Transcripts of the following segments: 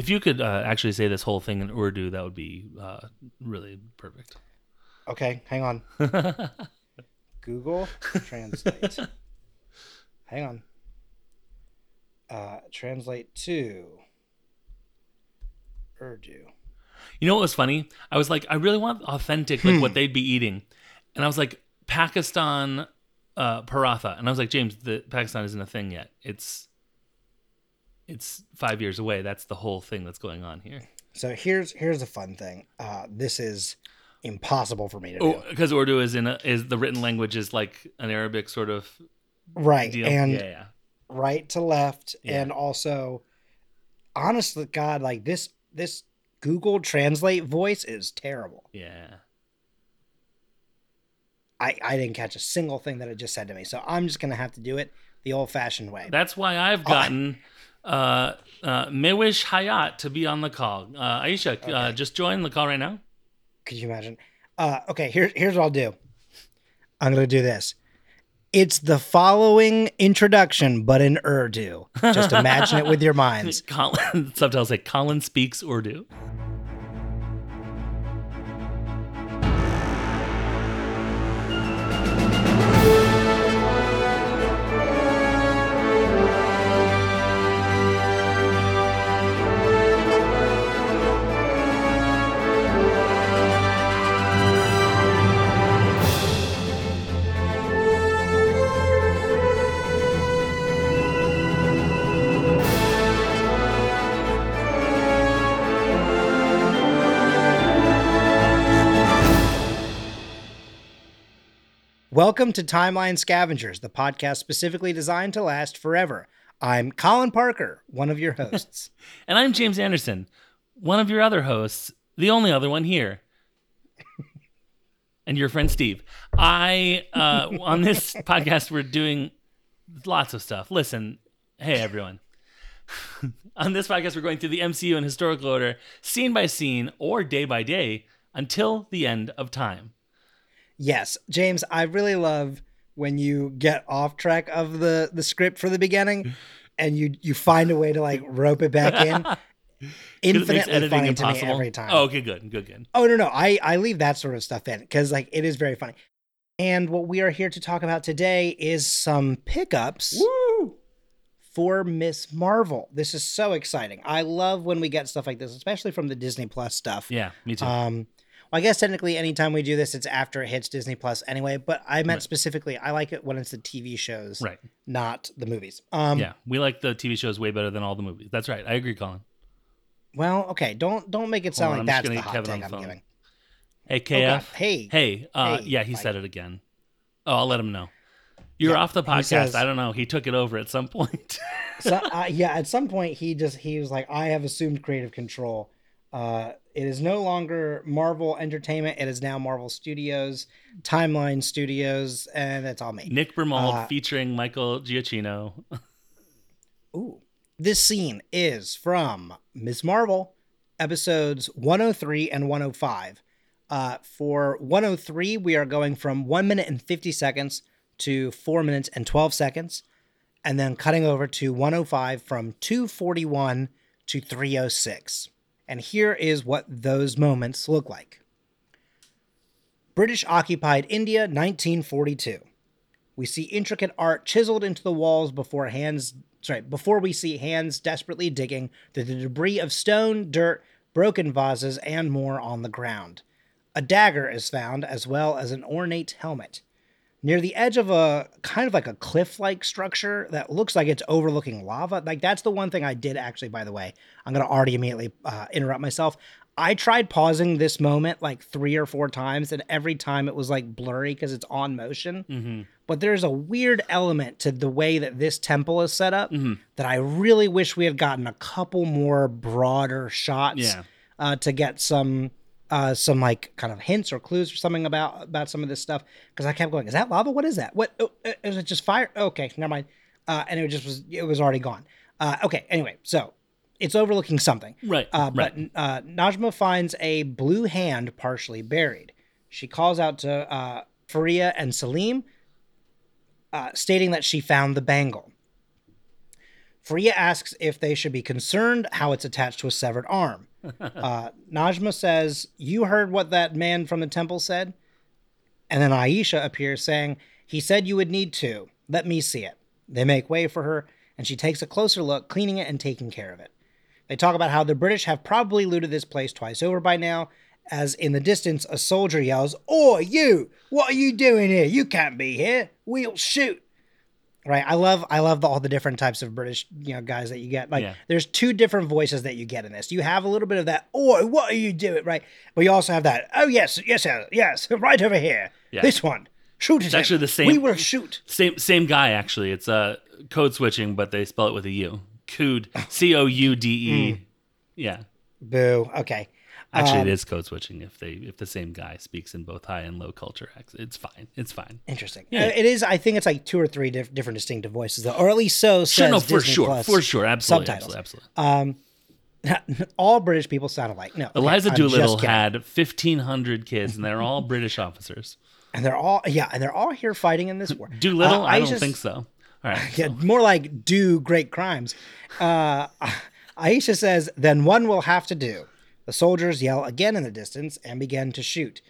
If you could uh, actually say this whole thing in Urdu, that would be uh, really perfect. Okay, hang on. Google Translate. hang on. Uh, translate to Urdu. You know what was funny? I was like, I really want authentic, like what they'd be eating, and I was like, Pakistan uh, paratha, and I was like, James, the Pakistan isn't a thing yet. It's it's five years away. That's the whole thing that's going on here. So here's here's a fun thing. Uh, this is impossible for me to Oh, do. because Urdu is in a, is the written language is like an Arabic sort of Right, deal. and yeah, yeah. right to left, Yeah. and also, honestly, God, like this this Google Translate voice is terrible. Yeah. I I didn't catch a single thing that it just said to me, so I'm just gonna have to do it the old fashioned way. That's why I've Oh, gotten uh, uh, Mehwish Hayat to be on the call. Uh, Aisha, uh, just join the call right now. Could you imagine? Uh, okay, here's here's what I'll do. I'm gonna do this. It's the following introduction, but in Urdu. Just imagine it with your minds. Colin, subtitles say Colin speaks Urdu. Welcome to Timeline Scavengers, the podcast specifically designed to last forever. I'm Colin Parker, one of your hosts. And I'm James Anderson, one of your other hosts, the only other one here. and your friend Steve. I uh, on this podcast we're doing lots of stuff. Listen, hey everyone. on this podcast we're going through the MCU in historical order, scene by scene or day by day until the end of time. Yes, James, I really love when you get off track of the the script for the beginning and you you find a way to like rope it back in. 'Cause it makes Infinitely editing funny to me every time. Oh, okay, good, good, good. Oh no, no, I I leave that sort of stuff in because like it is very funny. And what we are here to talk about today is some pickups Woo! for Miss Marvel. This is so exciting. I love when we get stuff like this, especially from the Disney Plus stuff. Yeah, me too. Um, I guess technically, anytime we do this, it's after it hits Disney Plus anyway. But I meant Right. specifically, I like it when it's the TV shows, right. not the movies. Um, yeah, we like the TV shows way better than all the movies. That's right. I agree, Colin. Well, okay. Don't don't make it sound like I'm that's the hot Kevin take I'm phone. giving. Hey, Oh, KF. Hey, Hey, uh, Hey, yeah, he Mike. said it again. Oh, I'll let him know. You're Yeah, off the podcast. says- I don't know. He took it over at some point. so uh, yeah at some point he just he was like i have assumed creative control uh it is no longer marvel entertainment it is now marvel studios timeline studios and that's all me Nick Bramald Uh, featuring Michael Giacchino. Ooh. this scene is from miss marvel episodes 103 and 105 uh for 103 we are going from 1 minute and 50 seconds to 4 minutes and 12 seconds and then cutting over to 105 from 241 to 306. And here is what those moments look like. British occupied India 1942. We see intricate art chiseled into the walls before hands sorry, before we see hands desperately digging through the debris of stone, dirt, broken vases and more on the ground. A dagger is found as well as an ornate helmet near the edge of a kind of like a cliff like structure that looks like it's overlooking lava. Like, that's the one thing I did actually, by the way. I'm going to already immediately uh, interrupt myself. I tried pausing this moment like three or four times, and every time it was like blurry because it's on motion. hmm But there's a weird element to the way that this temple is set up Mhm. that I really wish we had gotten a couple more broader shots Yeah. uh, to get some uh, some like kind of hints or clues or something about about some of this stuff because I kept going, is that lava? What is that? What oh, uh, is it? Just fire? Okay, never mind. Uh, and it just was it was already gone. Uh, okay, anyway, so it's overlooking something. Right. Uh, right. But uh, Najma finds a blue hand partially buried. She calls out to uh, Faria and Salim, uh, stating that she found the bangle. Freya asks if they should be concerned how it's attached to a severed arm. Uh, Najma says, You heard what that man from the temple said? And then Aisha appears saying, He said you would need to. Let me see it. They make way for her, and she takes a closer look, cleaning it and taking care of it. They talk about how the British have probably looted this place twice over by now, as in the distance a soldier yells, Oi, you! What are you doing here? You can't be here. We'll shoot. Right. I love I love the, all the different types of British, you know, guys that you get. Like Yeah. there's two different voices that you get in this. You have a little bit of that, oh what are you doing? Right. But you also have that, oh yes, yes, sir, yes, right over here. Yeah. This one. Shoot it. actually the same- We will shoot. Same same guy actually. It's uh, code switching, but they spell it with a U. Cood. C O U D E. Yeah. Boo. Okay. Actually, Um, it is code switching if they if the same guy speaks in both high and low culture acts. It's fine. It's fine. Interesting. Yeah. Uh, it is. I think it's like two or three diff- different distinctive voices, though, or at least so says Sure, no, for Disney sure, Plus for sure, absolutely, subtitles. absolutely, absolutely. Um, all British people sound alike. No, Eliza just Doolittle had fifteen hundred kids, and they're all British officers. and they're all yeah, and they're all here fighting in this war. Doolittle, Uh, I don't Aisha's- think so. All right, Yeah, more like do great crimes. Uh, Aisha says, then one will have to do. The soldiers yell again in the distance and begin to shoot.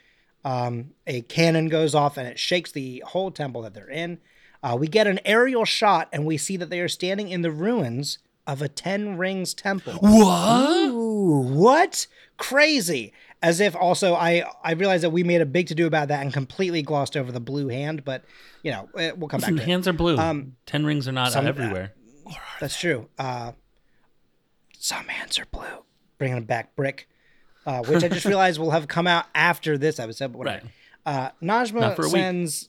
Um, a cannon goes off and it shakes the whole temple that they're in. Uh, we get an aerial shot and we see that they are standing in the ruins of a Ten Rings temple. what? Ooh, what? Crazy. As if also I I realized that we made a big to do about that and completely glossed over the blue hand, but you know eh, we'll come back to it. hands are blue. Ten rings are not Um, some- everywhere. That's true. Uh, some hands are blue. Bringing it back, brick, uh, which I just realized will have come out after this episode. But whatever. Right. Uh, Najma Not for a week. sends,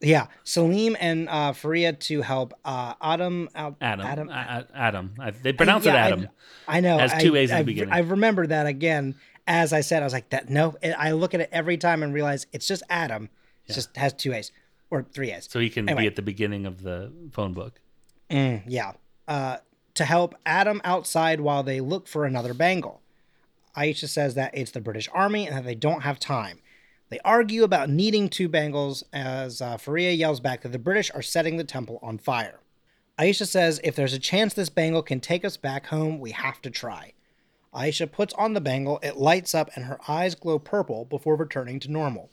yeah, Salim and uh, Faria to help uh, Adam out. Adam. Adam. Adam. I, they pronounce Yeah, it Adam. I, know. Has I- two A's in the beginning. I remember that again. As I said, I was like, that. No, I look at it every time and realize it's just Adam. It just has two A's or three A's. so he can Anyway. be at the beginning of the phone book. Mm, yeah. Uh, to help Adam outside while they look for another bangle. Aisha says that it's the British Army and that they don't have time. They argue about needing two bangles as uh, Faria yells back that the British are setting the temple on fire. Aisha says if there's a chance this bangle can take us back home, we have to try. Aisha puts on the bangle, it lights up, and her eyes glow purple before returning to normal.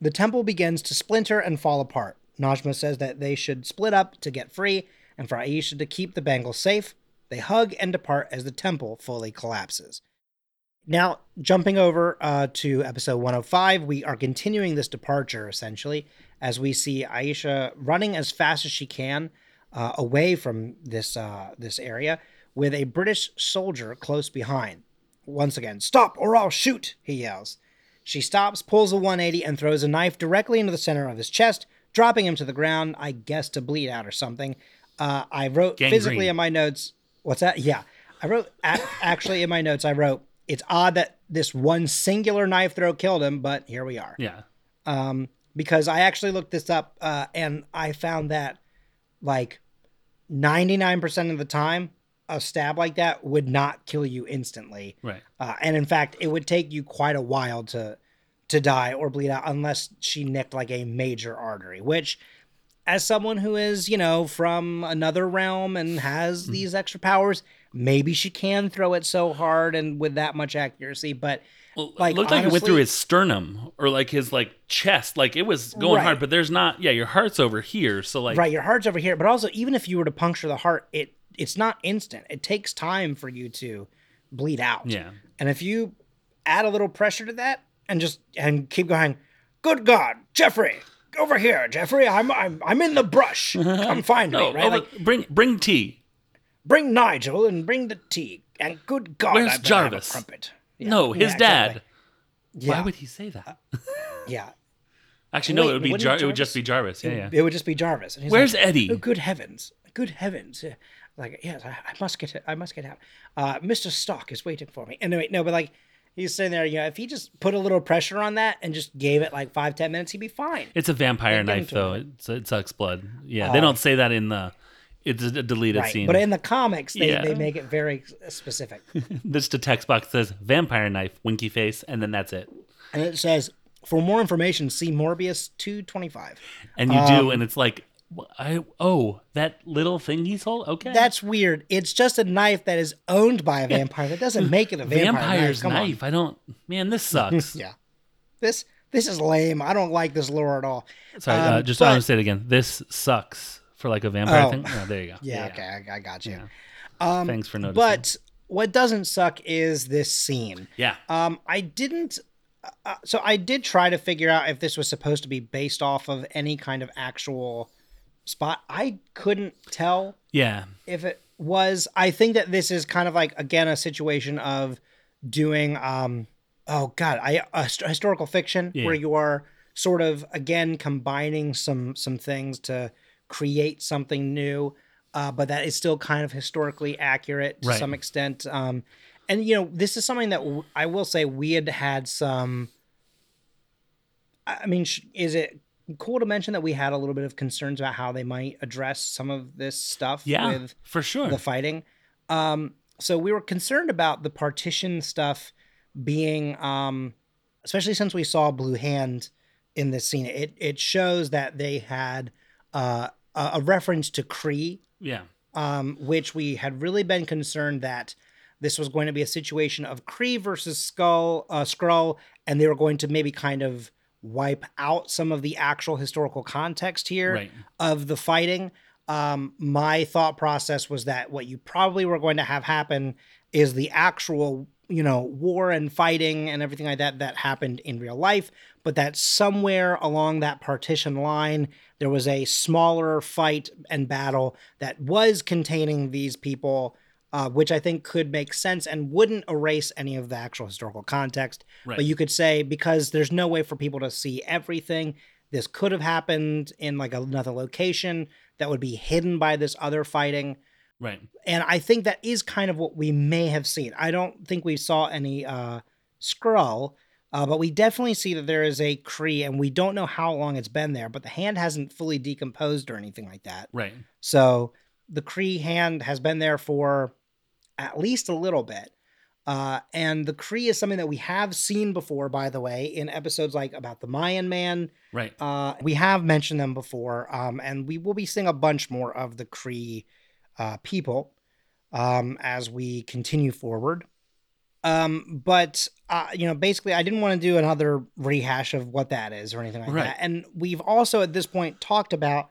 The temple begins to splinter and fall apart. Najma says that they should split up to get free, and for Aisha to keep the bangle safe. They hug and depart as the temple fully collapses. Now, jumping over uh, to episode 105, we are continuing this departure essentially as we see Aisha running as fast as she can uh, away from this uh, this area with a British soldier close behind. Once again, stop or I'll shoot! He yells. She stops, pulls a 180, and throws a knife directly into the center of his chest, dropping him to the ground. I guess to bleed out or something. Uh, I wrote physically in my notes. What's that? Yeah, I wrote actually in my notes. I wrote it's odd that this one singular knife throw killed him, but here we are. Yeah. Um, because I actually looked this up uh, and I found that like 99% of the time, a stab like that would not kill you instantly. Right. Uh, and in fact, it would take you quite a while to to die or bleed out unless she nicked like a major artery, which as someone who is, you know, from another realm and has Hmm. these extra powers, maybe she can throw it so hard and with that much accuracy, but Well, Like, it looked like it went through his sternum or like his like chest. Like it was going Right. hard, but there's not. Yeah, your heart's over here, so like right, your heart's over here, but also even if you were to puncture the heart, it it's not instant. It takes time for you to bleed out. yeah, And if you add a little pressure to that and just and keep going, good God, Jeffrey, over here, Jeffrey, I'm I'm I'm in the brush. Come find me, right? over- Like bring bring tea. bring Nigel and bring the tea. And good God, Where's I better have a Jarvis? crumpet. Yeah, no, his yeah, dad. exactly. Yeah, Why would he say that? yeah. Actually, no. Wait, it would be Jar- it Jarvis- would just be Jarvis. Yeah, yeah. It would just be Jarvis. Where's like, Eddie? Oh, good heavens! Good heavens! Like, yes, I, I must get it. I must get out. Uh, Mr. Stock is waiting for me. Anyway, no, but like, he's sitting there. You know, if he just put a little pressure on that and just gave it like five, ten minutes, he'd be fine. It's a vampire knife though. it. It's, it sucks blood. Yeah, they don't say that in the. It's a deleted Right. scene. But in the comics, they, Yeah. they make it very specific, This the text box says vampire knife, winky face, and then that's it. and it says, "For more information, see Morbius two twenty five. And you Um, do, and it's like I oh that little thing he's holding. Okay, That's weird. It's just a knife that is owned by a vampire. That doesn't make it a vampire vampire's knife. Knife. I don't. Man, this sucks. Yeah. This this is lame. I don't like this lore at all. Sorry, uh, Um, just but- I want to say it again. This sucks for like a vampire Oh. thing. Oh, there you go. Yeah, okay, I, I got you. Yeah. Um, Thanks for noticing. but what doesn't suck is this scene. yeah, Um, I didn't. Uh, so I did try to figure out if this was supposed to be based off of any kind of actual spot. I couldn't tell yeah, if it was. I think that this is kind of like again a situation of doing. Um, oh God, I uh, historical fiction Yeah. where you are sort of again combining some some things to create something new. Uh, but that is still kind of historically accurate to Right. some extent. Um, and you know, this is something that w- I will say we had had some. I I mean, sh- is it cool to mention that we had a little bit of concerns about how they might address some of this stuff yeah, with for sure. the fighting? Um, so we were concerned about the partition stuff being, um, especially since we saw Blue Hand in this scene. It it shows that they had uh, a, a reference to Kree yeah, um, which we had really been concerned that this was going to be a situation of Kree versus Skull, uh, Skrull, and they were going to maybe kind of wipe out some of the actual historical context here right. of the fighting. Um, my thought process was that what you probably were going to have happen is the actual, you know, war and fighting and everything like that that happened in real life, but that somewhere along that partition line, there was a smaller fight and battle that was containing these people. Uh, which I think could make sense and wouldn't erase any of the actual historical context. Right. But you could say because there's no way for people to see everything, this could have happened in like another location that would be hidden by this other fighting. Right. And I think that is kind of what we may have seen. I don't think we saw any uh, Skrull, uh, but we definitely see that there is a Kree, and we don't know how long it's been there, but the hand hasn't fully decomposed or anything like that. Right. So the Kree hand has been there for at least a little bit. Uh, and the Kree is something that we have seen before, by the way, in episodes like about the Mayan Man. Right. Uh, we have mentioned them before, um, and we will be seeing a bunch more of the Kree uh, people um, as we continue forward. Um, but uh, you know, basically, I didn't want to do another rehash of what that is or anything like Right. that. And we've also at this point talked about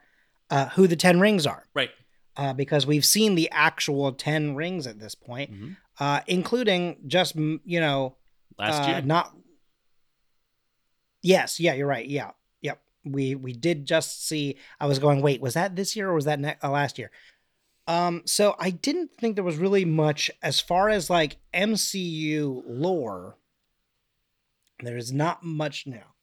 uh, who the ten rings are Right. Uh, because we've seen the actual 10 rings at this point, Mhm. uh, including just, you know, Last uh, year. not. Yes. Yeah, you're right. Yeah. Yep. We, we did just see, I was going, wait, was that this year or was that ne- uh, last year? Um, so I didn't think there was really much as far as like MCU lore. There's not much now.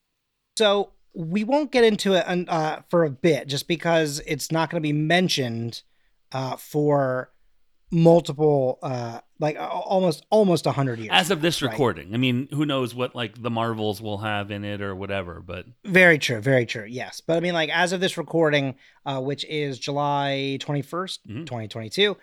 So we won't get into it uh, for a bit, just because it's not going to be mentioned uh, for multiple, uh, like almost almost a hundred years. As of this Right. recording, I mean, who knows what like the Marvels will have in it or whatever, but Very true, very true. Yes, but I mean, like as of this recording, uh, which is July twenty Mhm. twenty twenty two,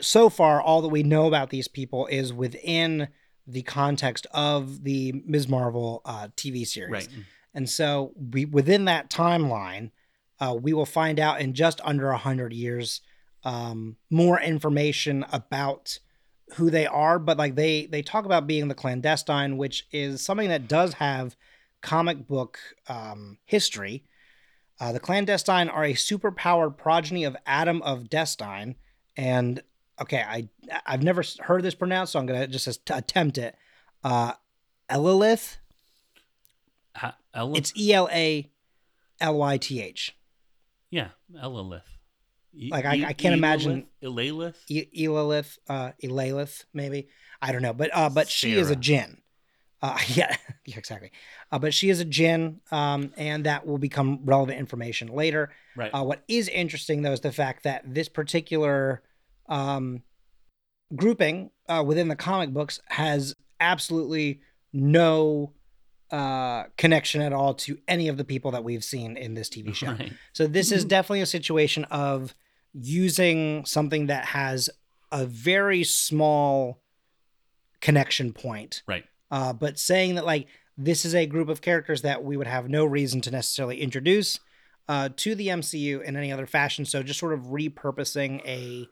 so far all that we know about these people is within the context of the Ms. Marvel uh, TV series. right. And so we within that timeline, uh, we will find out in just under a hundred years um, more information about who they are. But like they they talk about being the clandestine, which is something that does have comic book um, history. Uh, the clandestine are a superpowered progeny of Adam of Destine, and okay, I I've never heard this pronounced, so I'm gonna just attempt it. Uh, Elilith. Ha- Ela- It's E L A L Y T H. yeah, Elilith. E- Like, I- E- I can't imagine- Elilith. E- Elalith, uh, Elalith, maybe. I don't know, but uh, but she is a Sarah. djinn. Uh, yeah, yeah, exactly. Uh, but she is a djinn, um, and that will become relevant information later. Right. Uh, what is interesting though is the fact that this particular um, grouping uh, within the comic books has absolutely no uh, connection at all to any of the people that we've seen in this TV show. Right. So this is Mhm. definitely a situation of using something that has a very small connection point, Right. uh, but saying that like this is a group of characters that we would have no reason to necessarily introduce uh, to the MCU in any other fashion. So just sort of repurposing a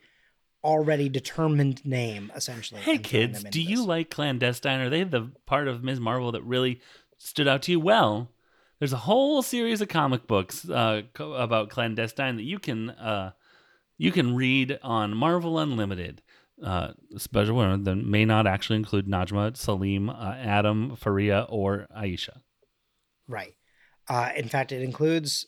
already determined name, essentially. Hey kids, do into you like Clandestine? Are they the part of Ms. Marvel that really stood out to you? Well, there's a whole series of comic books uh, co- about Clandestine that you can uh, you can read on Marvel Unlimited. Uh, special one that may not actually include Najma, Salim, uh, Adam, Faria, or Aisha. right? Uh, in fact, it includes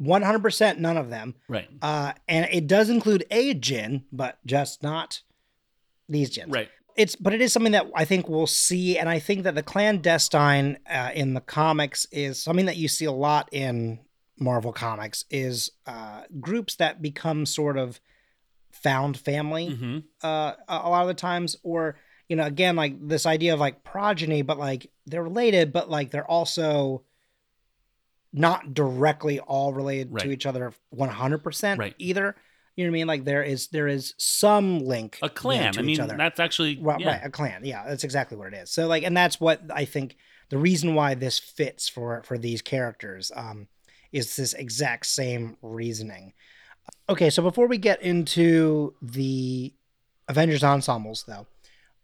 100% none of them. Right. Uh, and it does include a Jin, but just not these Jins. Right. It's but it is something that I think we'll see, and I think that the clandestine uh, in the comics is something that you see a lot in Marvel comics is uh, groups that become sort of found family hmm uh, a a lot of the times, or you know, again, like this idea of like progeny, but like they're related, but like they're also not directly all related Right. to each other 100% Right. either. You know what I mean? Like there is there is some link A clan. to I each mean, other. that's actually Right, yeah. right, a clan. Yeah, that's exactly what it is. So like, and that's what I think the reason why this fits for for these characters um, is this exact same reasoning. Okay, so before we get into the Avengers ensembles, though,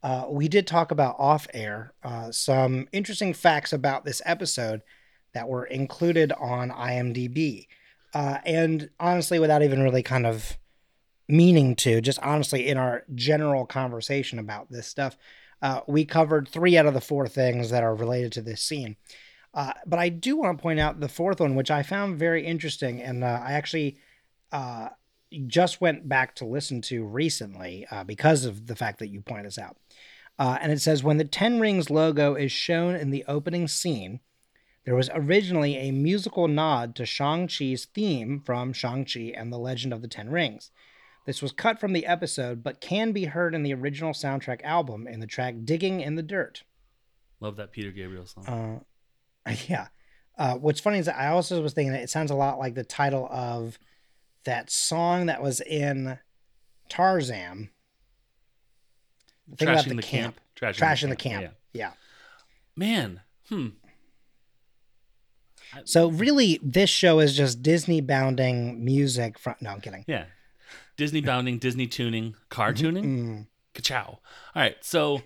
uh, we did talk about off air uh, some interesting facts about this episode that were included on IMDb, uh, and honestly, without even really kind of meaning to, just honestly in our general conversation about this stuff, uh, we covered three out of the four things that are related to this scene. Uh, but I do want to point out the fourth one, which I found very interesting, and uh, I actually uh, just went back to listen to recently uh, because of the fact that you pointed this out. Uh, and it says when the Ten Rings logo is shown in the opening scene, there was originally a musical nod to Shang-Chi's theme from Shang-Chi and the Legend of the Ten Rings. This was cut from the episode, but can be heard in the original soundtrack album in the track Digging in the Dirt. Love that Peter Gabriel song. Uh, yeah. Uh, what's funny is that I also was thinking that it sounds a lot like the title of that song that was in Tarzan. About Trashing the the camp. camp. Trashing, Trash in the camp. Yeah. Yeah. Man. Hmm. So really, this show is just Disney bounding music from. No, I'm kidding. Yeah. Disney bounding, Disney tuning, car tuning. Mm, Ka-chow. All right. So,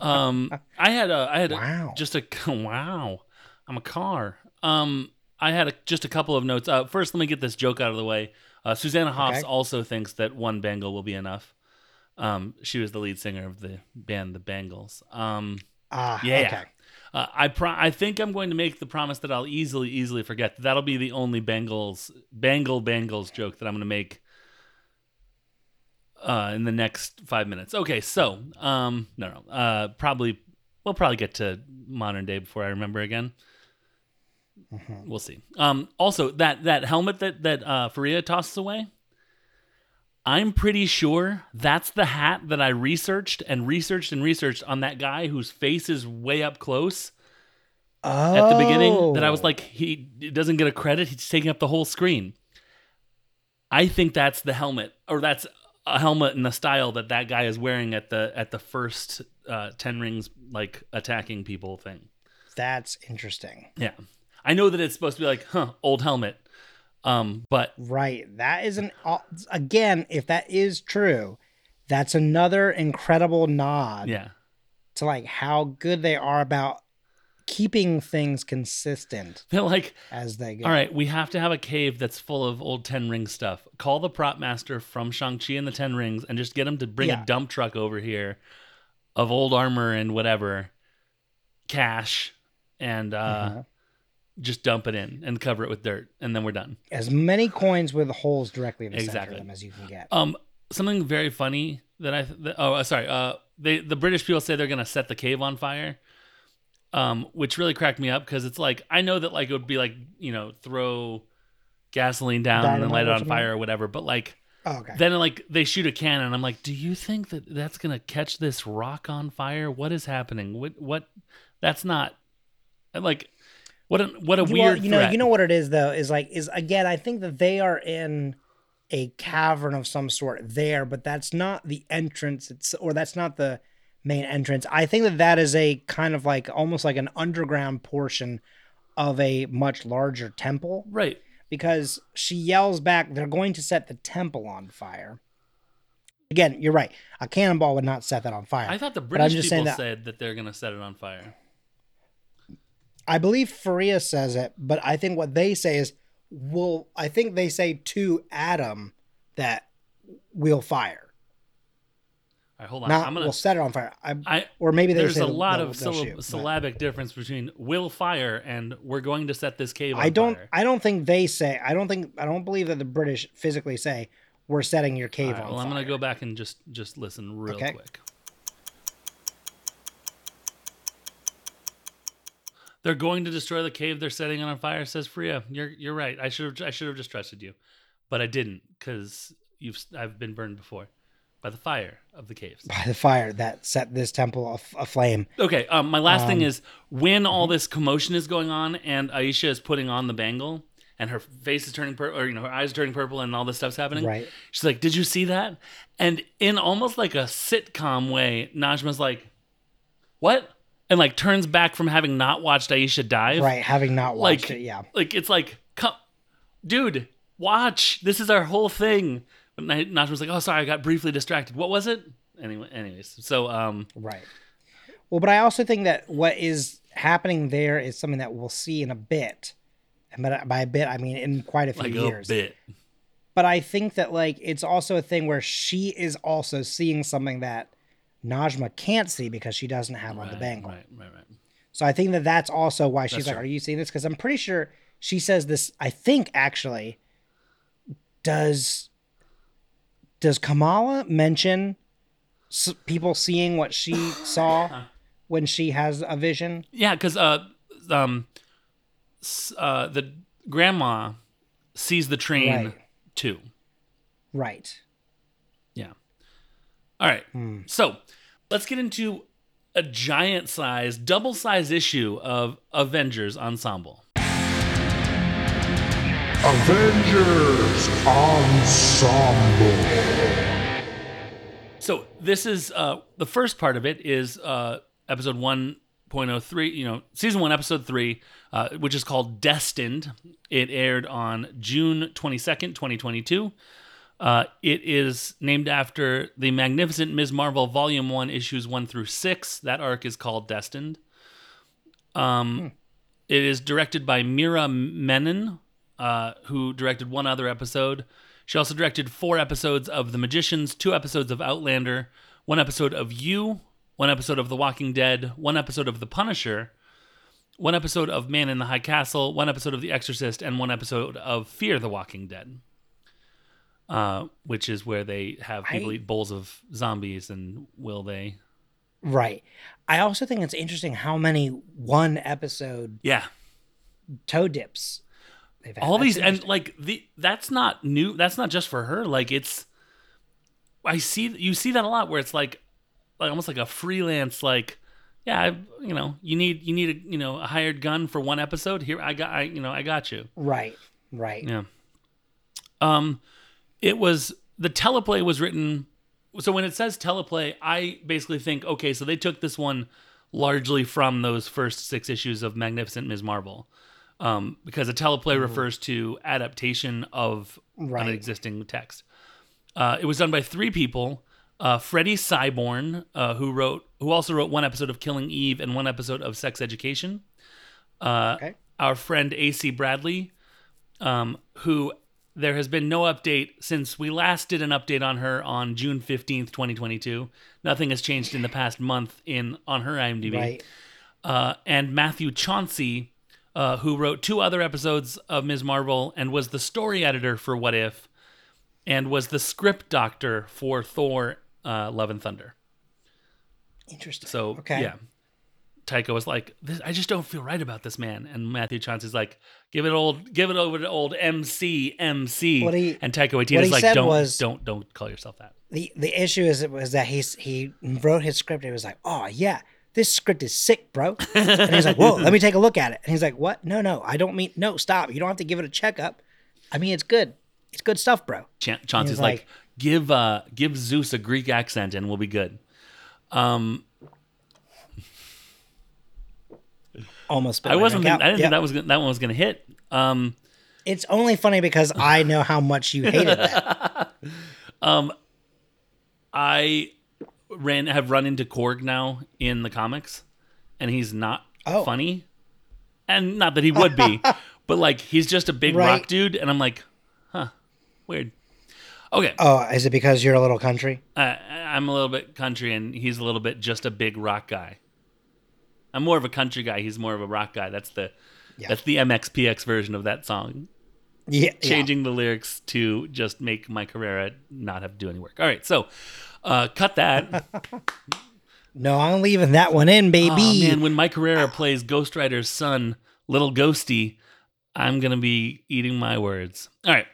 um, I had a, I had a, wow. just a, wow. I'm a car. Um, I had a, just a couple of notes. Uh, first, let me get this joke out of the way. Uh, Susanna Hoffs Okay. also thinks that one Bangle will be enough. Um, she was the lead singer of the band The Bangles. Um, Ah, yeah. okay. Uh, I pro- I think I'm going to make the promise that I'll easily, easily forget. That'll be the only Bengals, Bangle Bengals joke that I'm going to make uh, in the next five minutes. Okay, so um, no, no, uh, probably we'll probably get to modern day before I remember again. Mhm. We'll see. Um, also, that that helmet that that uh, Faria tosses away. I'm pretty sure that's the hat that I researched and researched and researched on that guy whose face is way up close Oh. at the beginning that I was like, he doesn't get a credit. He's taking up the whole screen. I think that's the helmet, or that's a helmet in the style that that guy is wearing at the at the first uh, Ten Rings like attacking people thing. That's interesting. Yeah, I know that it's supposed to be like, huh, old helmet. Um, but Right. That is an again, if that is true, that's another incredible nod yeah, to like how good they are about keeping things consistent they're like, as they go. all right, we have to have a cave that's full of old Ten Ring stuff. Call the prop master from Shang Chi and the Ten Rings, and just get him to bring Yeah. a dump truck over here of old armor and whatever, cash, and uh, Mhm. just dump it in and cover it with dirt, and then we're done. As many coins with holes directly in the center of them as you can get. Um, something very funny that I that, oh uh, sorry uh they the British people say they're gonna set the cave on fire, um, which really cracked me up because it's like I know that like it would be like you know throw gasoline down and then light it on fire or whatever, but like Oh, okay. then like they shoot a cannon. I'm like, do you think that that's gonna catch this rock on fire? What is happening? What what? That's not like what a what a You- weird well, you know, threat. you know what it is though is like is again. I think that they are in a cavern of some sort there, but that's not the entrance. It's or that's not the main entrance. I think that that is a kind of like almost like an underground portion of a much larger temple right. because she yells back, "They're going to set the temple on fire." Again, you're right. A cannonball would not set that on fire. I thought the I'm British just people saying that- said that they're gonna set it on fire. I believe Faria says it, but I think what they say is, "Well, I think they say to Adam that we'll fire, right, hold on. not I'm gonna. we'll set it on fire." I, I or maybe there's a lot of syllab- syllabic difference between "will fire" and "we're going to set this cave on I don't. fire." I don't think they say. I don't think. I don't believe that the British physically say we're setting your cave right, on well, fire. I'm gonna go back and just just listen real Okay. quick. They're going to destroy the cave they're setting it on fire, says Freya. You're you're right. I should have I should have just trusted you, but I didn't because you've I've been burned before by the fire of the caves. By the fire that set this temple af- aflame. Okay, um, my last thing Um, is when all this commotion is going on and Aisha is putting on the bangle and her face is turning purple, or you know, her eyes are turning purple and all this stuff's happening. Right. She's like, "Did you see that?" And in almost like a sitcom way, Najma's like, "What?" And like turns back from having not watched Aisha dive. Right. Having not watched Like, it. Yeah. Like it's like, come, dude, watch. This is our whole thing. But Na- Najma's like, "Oh, sorry, I got briefly distracted. What was it?" Anyway, anyways, so um, Right. Well, but I also think that what is happening there is something that we'll see in a bit. And by by a bit, I mean in quite a few like years. a bit. But I think that like it's also a thing where she is also seeing something that Najma can't see because she doesn't have on the bangle. Right, right, right. So I think that that's also why she's That's like, true. "Are you seeing this?" Because I'm pretty sure she says this. I think actually, does does Kamala mention s- people seeing what she saw when she has a vision? Yeah, because uh, um, s- uh, the grandma sees the train Right. too. Right. Yeah. All right. Hmm. So let's get into a giant size, double size issue of Avengers Ensemble. Avengers Ensemble. So this is uh, the first part of it is uh, episode 1.03, you know, season one, episode three, uh, which is called Destined. It aired on June 22nd, 2022. Uh, it is named after the Magnificent Ms. Marvel Volume 1, issues 1 through 6. That arc is called Destined. Um, It is directed by Meera Menon, uh, who directed one other episode. She also directed four episodes of The Magicians, two episodes of Outlander, one episode of You, one episode of The Walking Dead, one episode of The Punisher, one episode of Man in the High Castle, one episode of The Exorcist, and one episode of Fear the Walking Dead. Uh, which is where they have people I- eat bowls of zombies, and will they? Right. I also think it's interesting how many one episode Yeah, toe dips they've all these and like the that's not new that's not just for her like it's i see you see that a lot where it's like like almost like a freelance like yeah I, you know you need you need a you know a hired gun for one episode here i got i you know i got you right. Right. yeah um it was the teleplay was written so when it says teleplay i basically think okay so they took this one largely from those first six issues of magnificent ms marvel um, because a teleplay refers to adaptation of Right. an existing text uh, it was done by three people uh, Freddy Syborn uh, who wrote who also wrote one episode of killing eve and one episode of sex education uh, Okay. our friend ac bradley um, who there has been no update since we last did an update on her on June 15th, 2022. Nothing has changed in the past month in on her IMDb. Right. Uh, and Matthew Chauncey, uh, who wrote two other episodes of Ms. Marvel and was the story editor for What If, and was the script doctor for Thor: uh, Love and Thunder. Interesting. So okay. yeah, Taika was like, this, "I just don't feel right about this man," and Matthew Chauncey's like, "Give it old, give it over to old MC, MC." What he- and Taika Waititi's he like, "Don't, was- don't, don't call yourself that." the the issue is it was that he's he wrote his script. And he was like, "Oh yeah, this script is sick, bro." and he's like, "Whoa, let me take a look at it." And he's like, "What? No, no, I don't mean no. Stop. You don't have to give it a checkup. I mean, it's good. It's good stuff, bro." Cha- Chauncey's like, like- "Give, uh, give Zeus a Greek accent, and we'll be good." Um, Almost. I wasn't. Think, I didn't Yep. think that was gonna, that one was going to hit. Um, It's only funny because I know how much you hated that. um, I ran have run into Korg now in the comics, and he's not Oh. funny, and not that he would be, but like he's just a big Right. rock dude, and I'm like, huh, weird. Okay, Oh, is it because you're a little country? uh, I'm a little bit country, and he's a little bit just a big rock guy. I'm more of a country guy. He's more of a rock guy. That's the Yeah. that's the MXPX version of that song. Yeah. yeah. changing the lyrics to just make Mike Carrera not have to do any work. All right, so uh, cut that. No, I'm leaving that one in, baby. oh man, when Mike Carrera plays Ghost Rider's son, Little Ghosty, I'm gonna be eating my words. All right,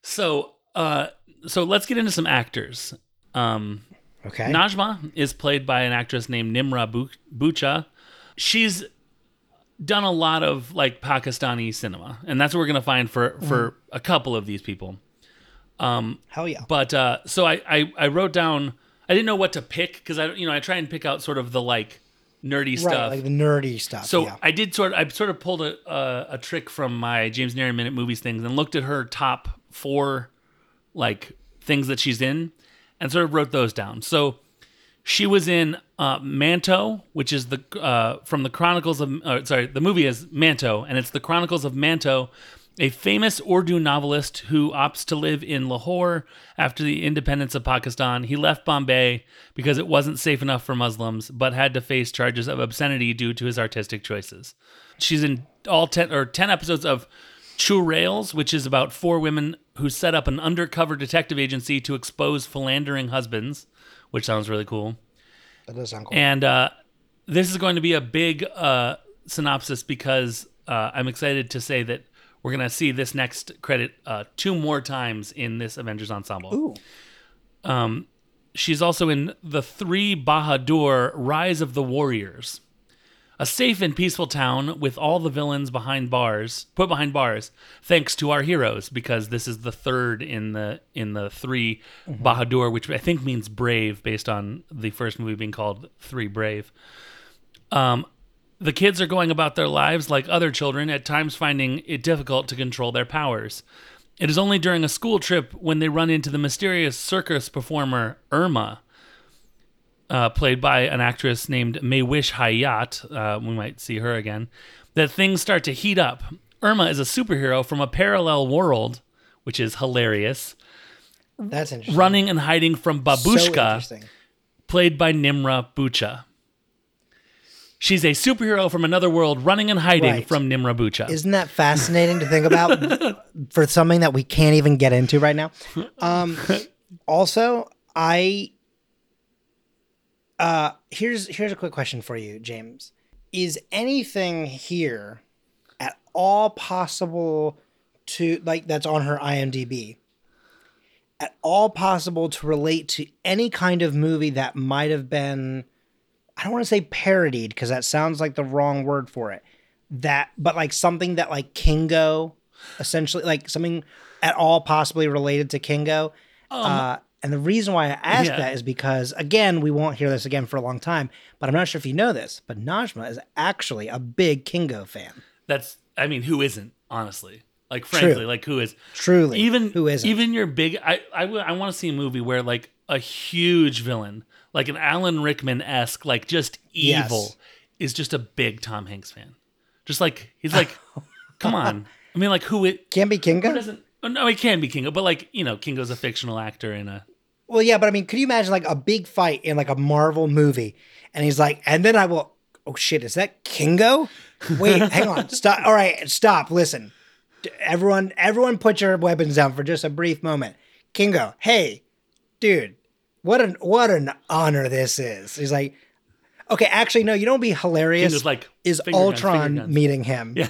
so uh, so let's get into some actors. Um, okay. Najma is played by an actress named Nimra Bu- Bucha. She's done a lot of like Pakistani cinema, and that's what we're gonna find for for a couple of these people. Hell yeah. But uh, so I, I I wrote down. I didn't know what to pick because I you know I try and pick out sort of the like nerdy Right, stuff. like the nerdy stuff. so yeah. I did sort of I sort of pulled a, a a trick from my James Nairn Minute Movies things and looked at her top four like things that she's in and sort of wrote those down. So she was in uh, Manto, which is the uh, from the Chronicles of uh, sorry, the movie is Manto, and it's the Chronicles of Manto, a famous Urdu novelist who opts to live in Lahore after the independence of Pakistan. He left Bombay because it wasn't safe enough for Muslims, but had to face charges of obscenity due to his artistic choices. She's in all ten or ten episodes of Churails, which is about four women who set up an undercover detective agency to expose philandering husbands, which sounds really cool. that does sound cool. And uh, this is going to be a big uh, synopsis because uh, I'm excited to say that we're going to see this next credit uh, two more times in this Avengers ensemble. Ooh. She's also in The Three Bahadur Rise of the Warriors. A safe and peaceful town with all the villains behind bars, put behind bars, thanks to our heroes, because this is the third in the in the 3 Bahadur, which I think means brave, based on the first movie being called Three Brave. Um, the kids are going about their lives like other children, at times finding it difficult to control their powers. It is only during a school trip when they run into the mysterious circus performer Irma, uh, played by an actress named Mehwish Hayat. Uh, we might see her again. That things start to heat up. Irma is a superhero from a parallel world, which is hilarious, That's interesting. running and hiding from Babushka, interesting. played by Nimra Bucha. She's a superhero from another world running and hiding Right. from Nimra Bucha. Isn't that fascinating to think about for something that we can't even get into right now? Um, also, I uh, here's here's a quick question for you, James. Is anything here at all possible to like that's on her IMDb? At all possible to relate to any kind of movie that might have been I don't want to say parodied because that sounds like the wrong word for it. That, but like something that like Kingo, essentially like something at all possibly related to Kingo. uh, and the reason why I ask Yeah. that is because again, we won't hear this again for a long time. But I'm not sure if you know this, but Najma is actually a big Kingo fan. That's, I mean, who isn't, honestly? Like, frankly, True. like, who is? Truly, even who isn't? even your big I, I I, want to see a movie where like a huge villain like an Alan Rickman esque like just Yes. evil is just a big Tom Hanks fan just like he's like come on I mean like who it Can't be Kingo. doesn't oh, no it can be Kingo but like you know Kingo's a fictional actor in a Well, yeah, but I mean, could you imagine like a big fight in like a Marvel movie, and he's like, and then I will. Oh shit, is that Kingo? Wait, hang on, stop. All right, stop. Listen, everyone, everyone, put your weapons down for just a brief moment. Kingo, hey, dude, what an what an honor this is. He's like, okay, actually, no, you don't be hilarious. Kingo's like is finger guns, Ultron guns. meeting him? yeah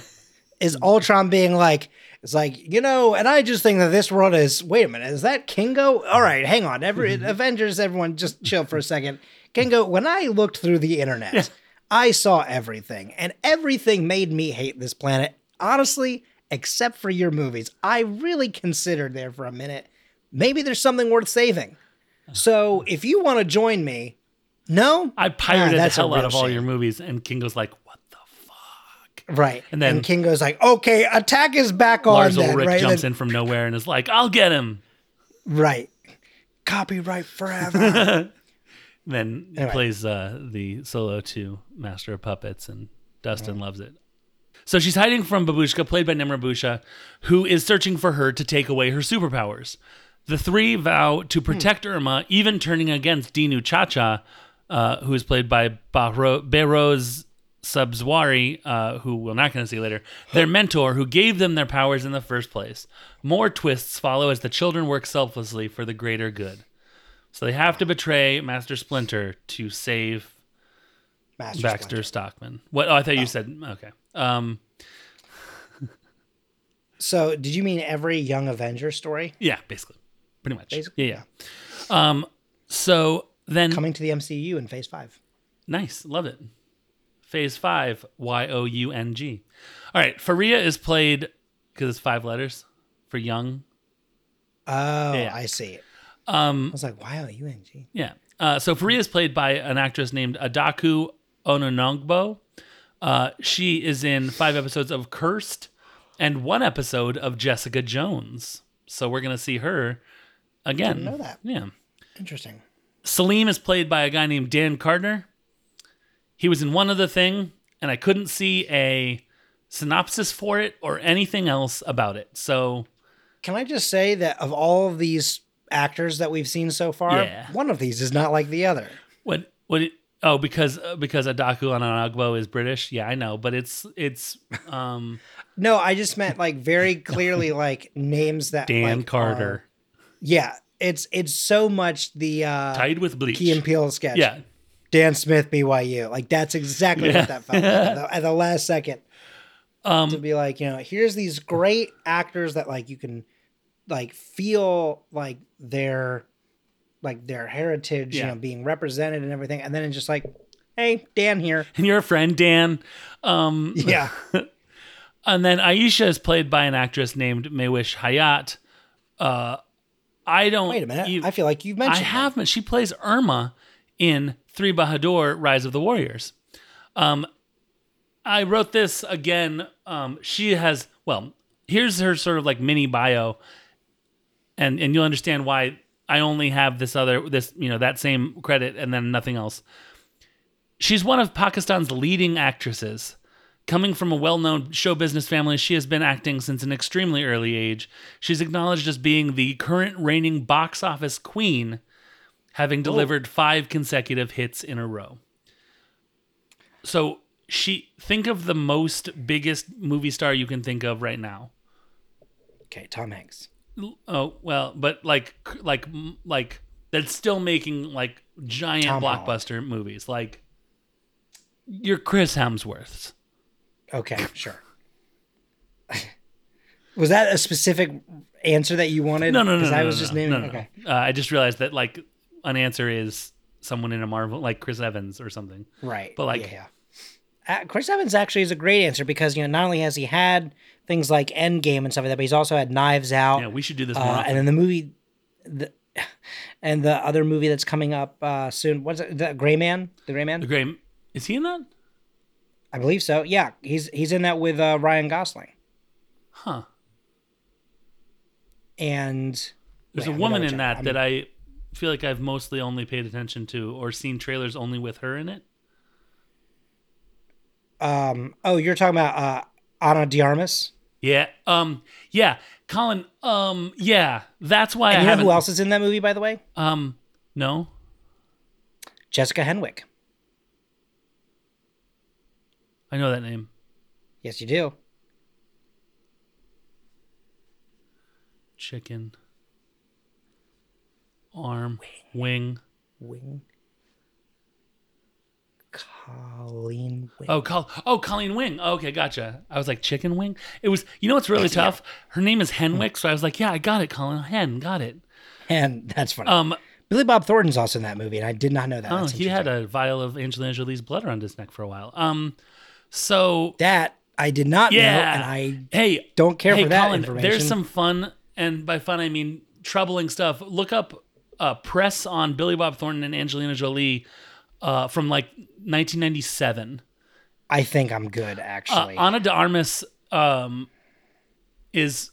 is Ultron being like, it's like, you know, and I just think that this world is, wait a minute, is that Kingo? All right, hang on. Every Avengers, everyone just chill for a second. Kingo, when I looked through the internet, I saw everything, and everything made me hate this planet. Honestly, except for your movies. I really considered there for a minute, maybe there's something worth saving. So if you want to join me, no? I pirated Ah, the hell out of all shame. your movies and Kingo's like what the fuck Right. And then- Kingo's like, "Okay, attack is back on." Lars then, Ulrich right? jumps Then- in from nowhere and is like, "I'll get him." Right. Copyright forever. Then he Anyway. plays uh, the solo to Master of Puppets, and Dustin loves it. So she's hiding from Babushka, played by Nimra Bucha, who is searching for her to take away her superpowers. The three vow to protect Irma, even turning against Dinu Chacha, uh, who is played by Bahro- Behroze Sabzwari, uh, who we're not going to see later, their mentor who gave them their powers in the first place. More twists follow as the children work selflessly for the greater good. So they have to betray Master Splinter to save Master Baxter Splinter. Stockman. What? Oh, I thought you said okay. Um, So, did you mean every Young Avenger story yeah, basically, pretty much. Basically, yeah, yeah. Um, so then, coming to the MCU in Phase Five? nice, love it. Phase five, Y O U N G. All right, Faria is played because it's five letters for young. Oh, Yeah. I see. Um, I was like, "Wow, UNG." Yeah. Uh, so Faria is played by an actress named Adaku Ononogbo. Uh, she is in five episodes of Cursed and one episode of Jessica Jones. So we're gonna see her again. Didn't know that. Yeah. Interesting. Salim is played by a guy named Dan Gardner. He was in one other thing, and I couldn't see a synopsis for it or anything else about it. So Can I just say that of all of these actors that we've seen so far, Yeah. one of these is not like the other. what? What? It, oh, because uh, because Adaku Ononogbo is British. Yeah, I know, but it's it's um. No, I just meant like very clearly like names that Dan like, Carter. are- yeah, it's it's so much the uh Tied with bleach. Key and Peele sketch. Yeah. Dan Smith BYU. Like that's exactly Yeah. what that felt like at, the, at the last second. to Um, be like, you know, here's these great actors that like you can like feel like their like their heritage, Yeah. you know, being represented and everything, and then it's just like, hey, Dan here. and you're a friend, Dan. Um, Yeah. and then Aisha is played by an actress named Mehwish Hayat. Uh, I don't. Wait a minute. ev- I feel like you've I mentioned. her. have. She plays Irma in Three Bahadur: Rise of the Warriors. Um, I wrote this again. Um, she has. Well, here's her sort of like mini bio, and and you'll understand why I only have this other this you know that same credit and then nothing else. She's one of Pakistan's leading actresses. Coming from a well known show business family, she has been acting since an extremely early age. She's acknowledged as being the current reigning box office queen, having delivered five consecutive hits in a row. So she think of the most biggest movie star you can think of right now. Okay, Tom Hanks. Oh well, but like like like that's still making like giant Tom blockbuster movies. Like your Chris Hemsworths. Okay, sure. Was that a specific answer that you wanted? No, no, no, Because no, I was no, just naming. no. Okay. Uh, I just realized that like an answer is someone in a Marvel, like Chris Evans or something. Right. But, like- yeah, yeah. Uh, Chris Evans actually is a great answer because you know not only has he had things like Endgame and stuff like that, but he's also had Knives Out, Yeah, we should do this more. uh, and then the movie, the, and the other movie that's coming up uh, soon. What's it? The Gray Man. The Gray Man. The Gray, is he in that? I believe so. Yeah, he's he's in that with uh, Ryan Gosling Huh. and. There's Wait, a woman in that I'm- that I feel like I've mostly only paid attention to or seen trailers only with her in it. Um. Oh, you're talking about uh, Ana de Armas. Yeah. Um. Yeah. Colin. Um. Yeah. That's why I And you know haven't. who else is in that movie, by the way? Um. No. Jessica Henwick. I know that name. Yes, you do. Chicken. Arm. Wing. Wing. Colleen Wing. Oh, Col- oh, Colleen Wing. Oh, okay, gotcha. I was like chicken wing. It was. You know what's really tough? Her name is Henwick, so I was like, yeah, I got it, Colin. Hen, got it. And that's funny. Um. Billy Bob Thornton's also in that movie, and I did not know that. Oh, That's he had interesting. a vial of Angelina Jolie's blood around his neck for a while. Um. So that I did not know, yeah. and I hey, don't care hey, for that Colin, information. There's some fun, and by fun I mean troubling stuff. Look up uh, press on Billy Bob Thornton and Angelina Jolie uh, from like 1997, I think I'm good Uh, actually. Ana de Armas um, is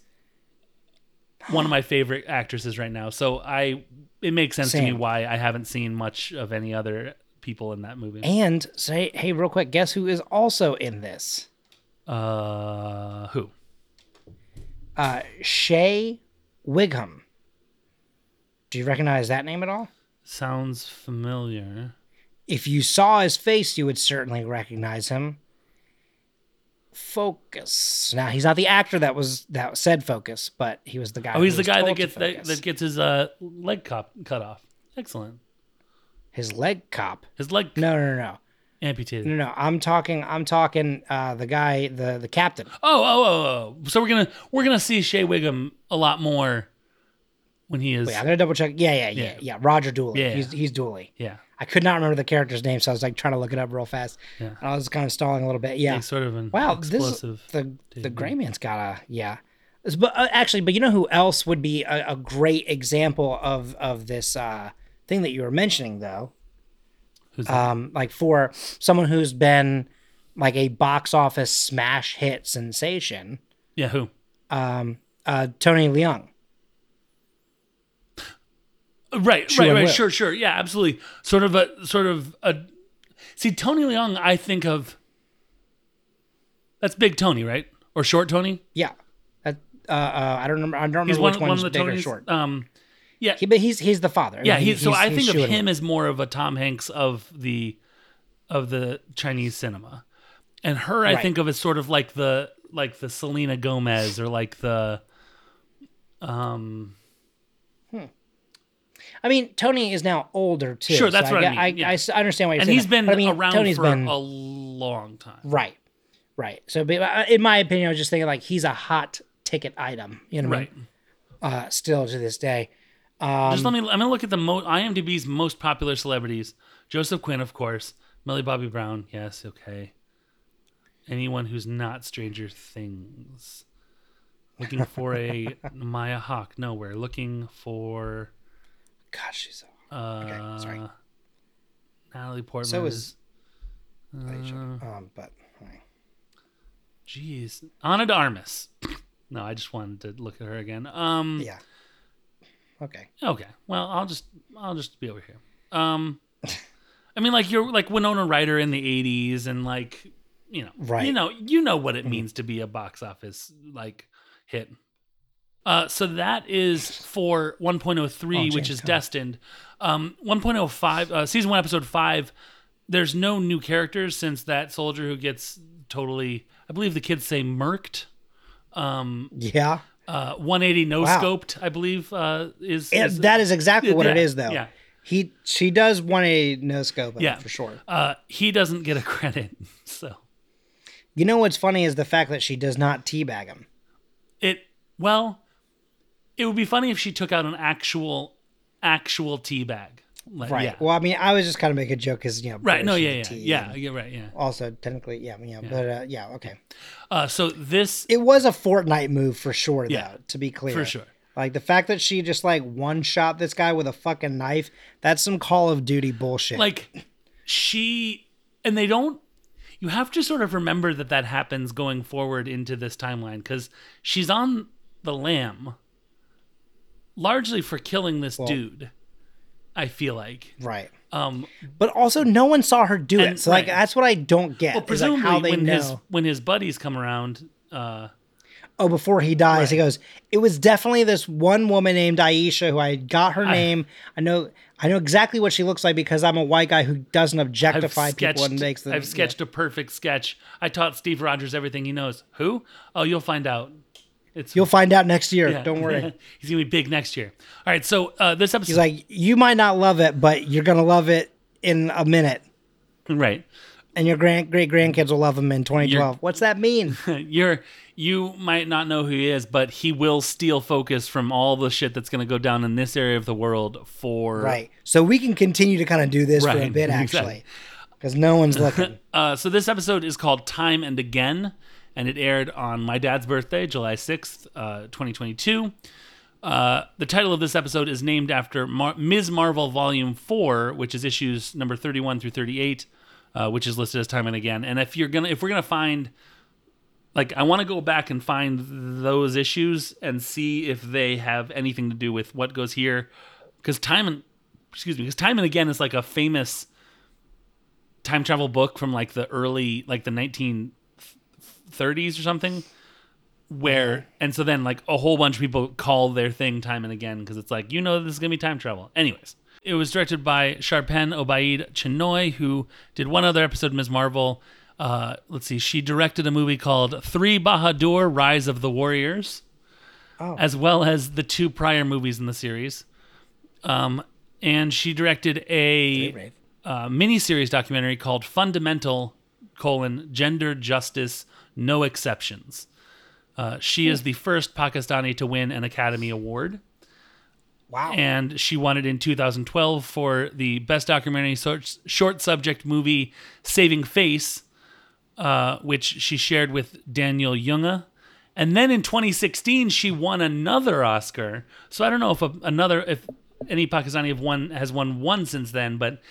one of my favorite actresses right now. So I it makes sense to me why I haven't seen much of any other people in that movie. and say, hey, real quick, guess who is also in this? Uh, who? Uh, Shea Whigham. Do you recognize that name at all? Sounds familiar. If you saw his face, you would certainly recognize him. Focus. Now he's not the actor that was that said focus, but he was the guy. Oh, he's the guy that gets that, that gets his uh leg cop cut off. Excellent. His leg cop. His leg No, no, no, no, amputated. no, no. I'm talking. I'm talking. Uh, the guy, the the captain. Oh, oh, oh, oh. So we're gonna we're gonna see Shea Whigham a lot more when he is. Wait, I'm gonna double check. Yeah, yeah, yeah, Yeah. yeah. Roger Dooley. Yeah. He's he's Dooley. yeah, I could not remember the character's name, so I was like trying to look it up real fast. Yeah. And I was kind of stalling a little bit. Yeah. He's sort of an Wow, this explosive. the the dude. gray man's got a yeah. But uh, actually, but you know who else would be a, a great example of of this uh, thing that you were mentioning though? Who's that? Um, like for someone who's been like a box office smash hit sensation, yeah, who? um, uh, Tony Leung. Right, Shu right, right. Will. Sure, sure. Yeah, absolutely. Sort of a sort of a. See, Tony Leung, I think of. That's Big Tony, right? Or Short Tony? Yeah. That, uh, uh, I don't remember. I don't remember one, which one one's of the big or Tonys. short. Um, yeah, He, but he's he's the father. yeah. He- He, so he's- I he's think of him as more of a Tom Hanks of the, of the Chinese cinema, and her I think of as sort of like the like the Selena Gomez or like the, um, Hmm. I mean, Tony is now older too. Sure, that's so what I get- mean, I, yeah. I I understand why you're and saying he's that. been I mean, around Tony's for been a long time. right, right. So, uh, in my opinion, I was just thinking like he's a hot ticket item. You know, what I mean? Uh, still to this day. Um, Just let me. I'm gonna look at the mo- IMDb's most popular celebrities. Joseph Quinn, of course. Millie Bobby Brown. Yes, okay. Anyone who's not Stranger Things. Looking for a Maya Hawke. No, we're looking for God, she's. uh, sorry. Natalie Portman. So is, is. Uh, um, but jeez, Ana de Armas. no, I just wanted to look at her again. Um, yeah. Okay. Okay. Well, I'll just I'll just be over here. Um I mean like you're like Winona Ryder in the 80s and like you know, Right. you know, you know what it Mhm. means to be a box office like hit. Uh so that is for 1.03 Oh, which is destined. Um 1.05 uh season 1 episode 5 there's no new characters since that soldier who gets totally I believe the kids say murked. Um Yeah. Uh 180 no Wow. scoped I believe uh is, that is exactly what it is, though. Yeah. He she does want a no scope, Yeah. for sure. Uh, he doesn't get a credit, so You know what's funny is the fact that she does not teabag him. it. Well, it would be funny if she took out an actual, actual tea bag. Like, Right. Yeah. Well, I mean, I was just kind of making a joke because you know. right. No. Yeah. Yeah. Yeah. Yeah. Right. Yeah. Also, technically, yeah, yeah, but uh, yeah, okay. Uh, so this It was a Fortnite move for sure, Yeah, though. To be clear, for sure. Like the fact that she just like one shot this guy with a fucking knife. That's some Call of Duty bullshit. like she and they don't you have to sort of remember that that happens going forward into this timeline because she's on the lam largely for killing this dude i feel like right. um But also, no one saw her do And- it. So like, that's what I don't get. well is, like, presumably how they when know. his when his buddies come around uh oh, before he dies, he goes, "It was definitely this one woman named Aisha who I got her name. I know, I know exactly what she looks like because I'm a white guy who doesn't objectify sketched, people and makes them. I've sketched a perfect sketch. I taught Steve Rogers everything he knows. Who? Oh, you'll find out. It's You'll find out next year. yeah. Don't worry. He's gonna be big next year. All right, so uh, this episode, He's like, you might not love it, but you're gonna love it in a minute, right? and your grand great grandkids will love him in 2012. What's that mean? You're you might not know who he is, but he will steal focus from all the shit that's gonna go down in this area of the world for right. So we can continue to kind of do this for a bit, actually, because no one's looking. Uh, so this episode is called Time and Again, and it aired on my dad's birthday, July sixth, uh, twenty twenty two. Uh, the title of this episode is named after Mar- Ms. Marvel Volume Four, which is issues number thirty one through thirty eight. uh, which is listed as time and again. And if you're gonna, if we're gonna find, like, I want to go back and find those issues and see if they have anything to do with what goes here, because time and excuse me, because time and again is like a famous time travel book from like the early, like the 1930s or something where and so then like a whole bunch of people call their thing time and again because it's like you know this is gonna be time travel. Anyways it was directed by Sharmeen Obaid-Chinoy who did one other episode of ms marvel. Uh, let's see she directed a movie called three bahadur rise of the warriors Oh. as well as the two prior movies in the series. Um, and she directed a uh, miniseries documentary called Fundamental: colon Gender Justice No Exceptions. Uh, she is the first Pakistani to win an Academy Award, Wow. and she won it in 2012 for the Best Documentary Short, Subject Movie "Saving Face," uh, which she shared with Daniel Junge. And then in 2016, she won another Oscar. So I don't know if a, another, if any Pakistani have won has won one since then, but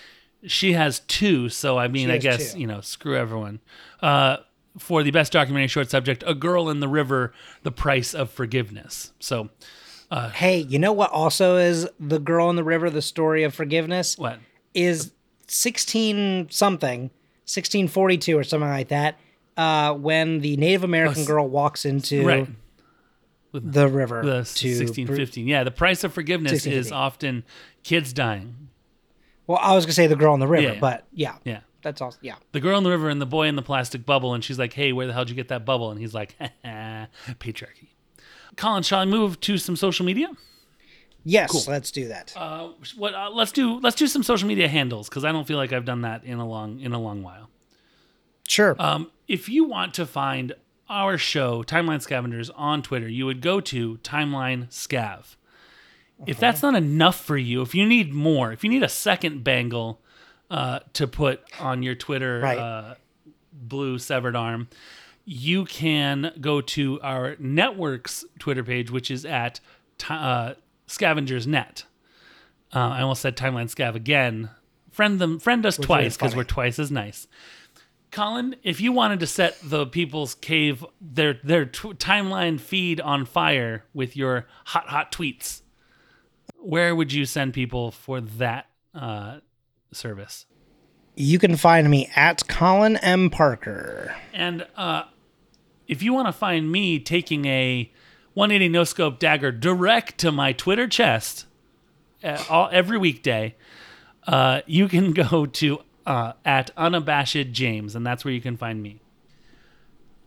she has two. So I mean, I guess two. you know, screw everyone. Uh, for the best documentary short subject, "A Girl in the River: The Price of Forgiveness." So hey, you know what also is The Girl in the River, the story of forgiveness? what? Is 16 something, 1642 or something like that, uh, when the Native American s- girl walks into Right. the river The to 1615. Yeah, the price of forgiveness is often kids dying. Well, I was gonna say the girl in the river, Yeah. but yeah, Yeah. That's all. Yeah, The girl in the river and the boy in the plastic bubble, and she's like, "Hey, where the hell did you get that bubble?" And he's like, "Patriarchy." Colin, shall I move to some social media? yes, let's do that. Uh, what? Uh, let's do let's do some social media handles because I don't feel like I've done that in a long in a long while. sure. Um, if you want to find our show, Timeline Scavengers, on Twitter, you would go to Timeline Scav. If that's not enough for you, if you need more, if you need a second bangle uh, to put on your Twitter Right. uh, blue severed arm, you can go to our network's Twitter page, which is at uh, Scavengers Net. Uh, I almost said Timeline Scav again. Friend them, friend us really twice because we're twice as nice. Colin, if you wanted to set the people's cave their their tw- timeline feed on fire with your hot hot tweets, where would you send people for that uh, service? you can find me at Colin M Parker. And uh, if you want to find me taking a 180 no scope dagger direct to my Twitter chest uh, all, every weekday, uh, you can go to uh, at unabashed James, and that's where you can find me.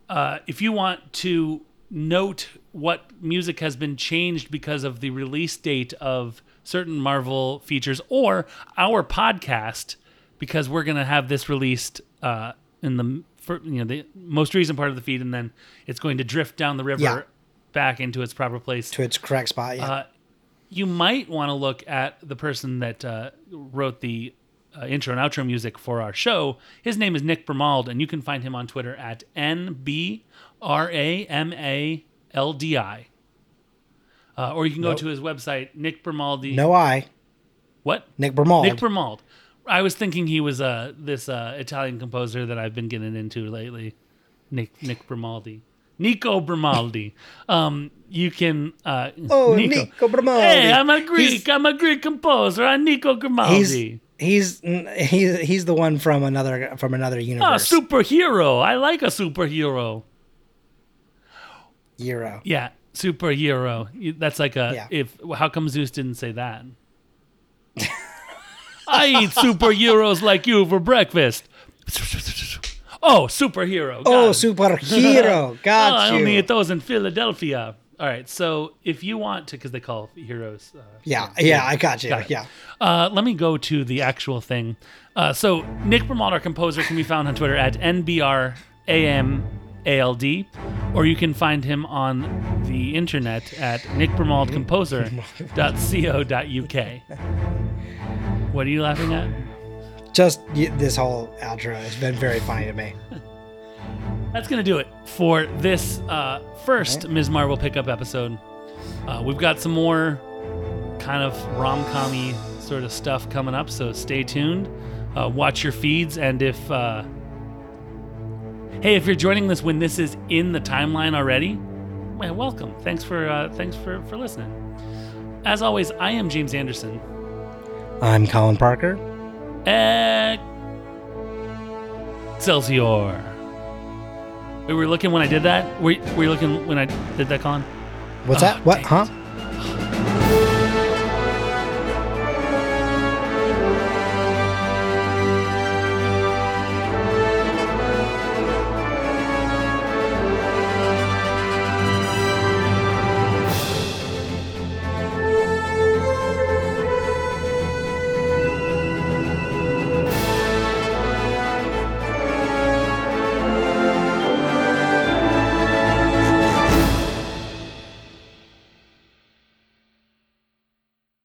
Uh, if you want to note what music has been changed because of the release date of certain Marvel features or our podcast, because we're going to have this released uh, in the for, you know the most recent part of the feed, and then it's going to drift down the river Yeah. back into its proper place. To its correct spot. Yeah. Uh, you might want to look at the person that uh, wrote the uh, intro and outro music for our show. His name is Nick Bramald, and you can find him on Twitter at N B R A M A L D I. Uh, or you can go Nope. to his website, Nick Bramaldi. no I. What? Nick Bramald. Nick Bramald. I was thinking he was uh, this uh, Italian composer that I've been getting into lately. Nick Nick Bramaldi. Nico Bramaldi. Um, you can. Uh, Oh, Nico Bramaldi. Hey, I'm a Greek. He's- I'm a Greek composer. I'm Nico Grimaldi. he's he's he's the one from another from another Ah, universe. superhero. I like a superhero. Euro. Yeah, superhero. You- That's like a. Yeah. If how come Zeus didn't say that? I eat superheroes like you for breakfast. Oh, superhero. Oh, Got it. superhero. Got Oh, I you. only eat those in Philadelphia. All right, so if you want to, because they call heroes. Uh, yeah, yeah, I got you. Got. Yeah. Uh, let me go to the actual thing. Uh, so Nick Bramald, our composer, can be found on Twitter at NBRAMALD, or you can find him on the internet at nickbramaldcomposer.co.uk. What are you laughing at? Just y- this whole outro has been very funny to me. That's gonna do it for this uh, first Ms. Marvel pickup episode. Uh, we've got some more kind of rom-commy sort of stuff coming up, so stay tuned. uh, watch your feeds. And if, uh, hey, if you're joining this when this is in the timeline already, welcome. Thanks for uh, thanks for for listening. As always, I am James Anderson. I'm Colin Parker. Excelsior. Wait, were looking when I did that? Were you, were you looking when I did that, Colin? What's Oh, that? What? Huh?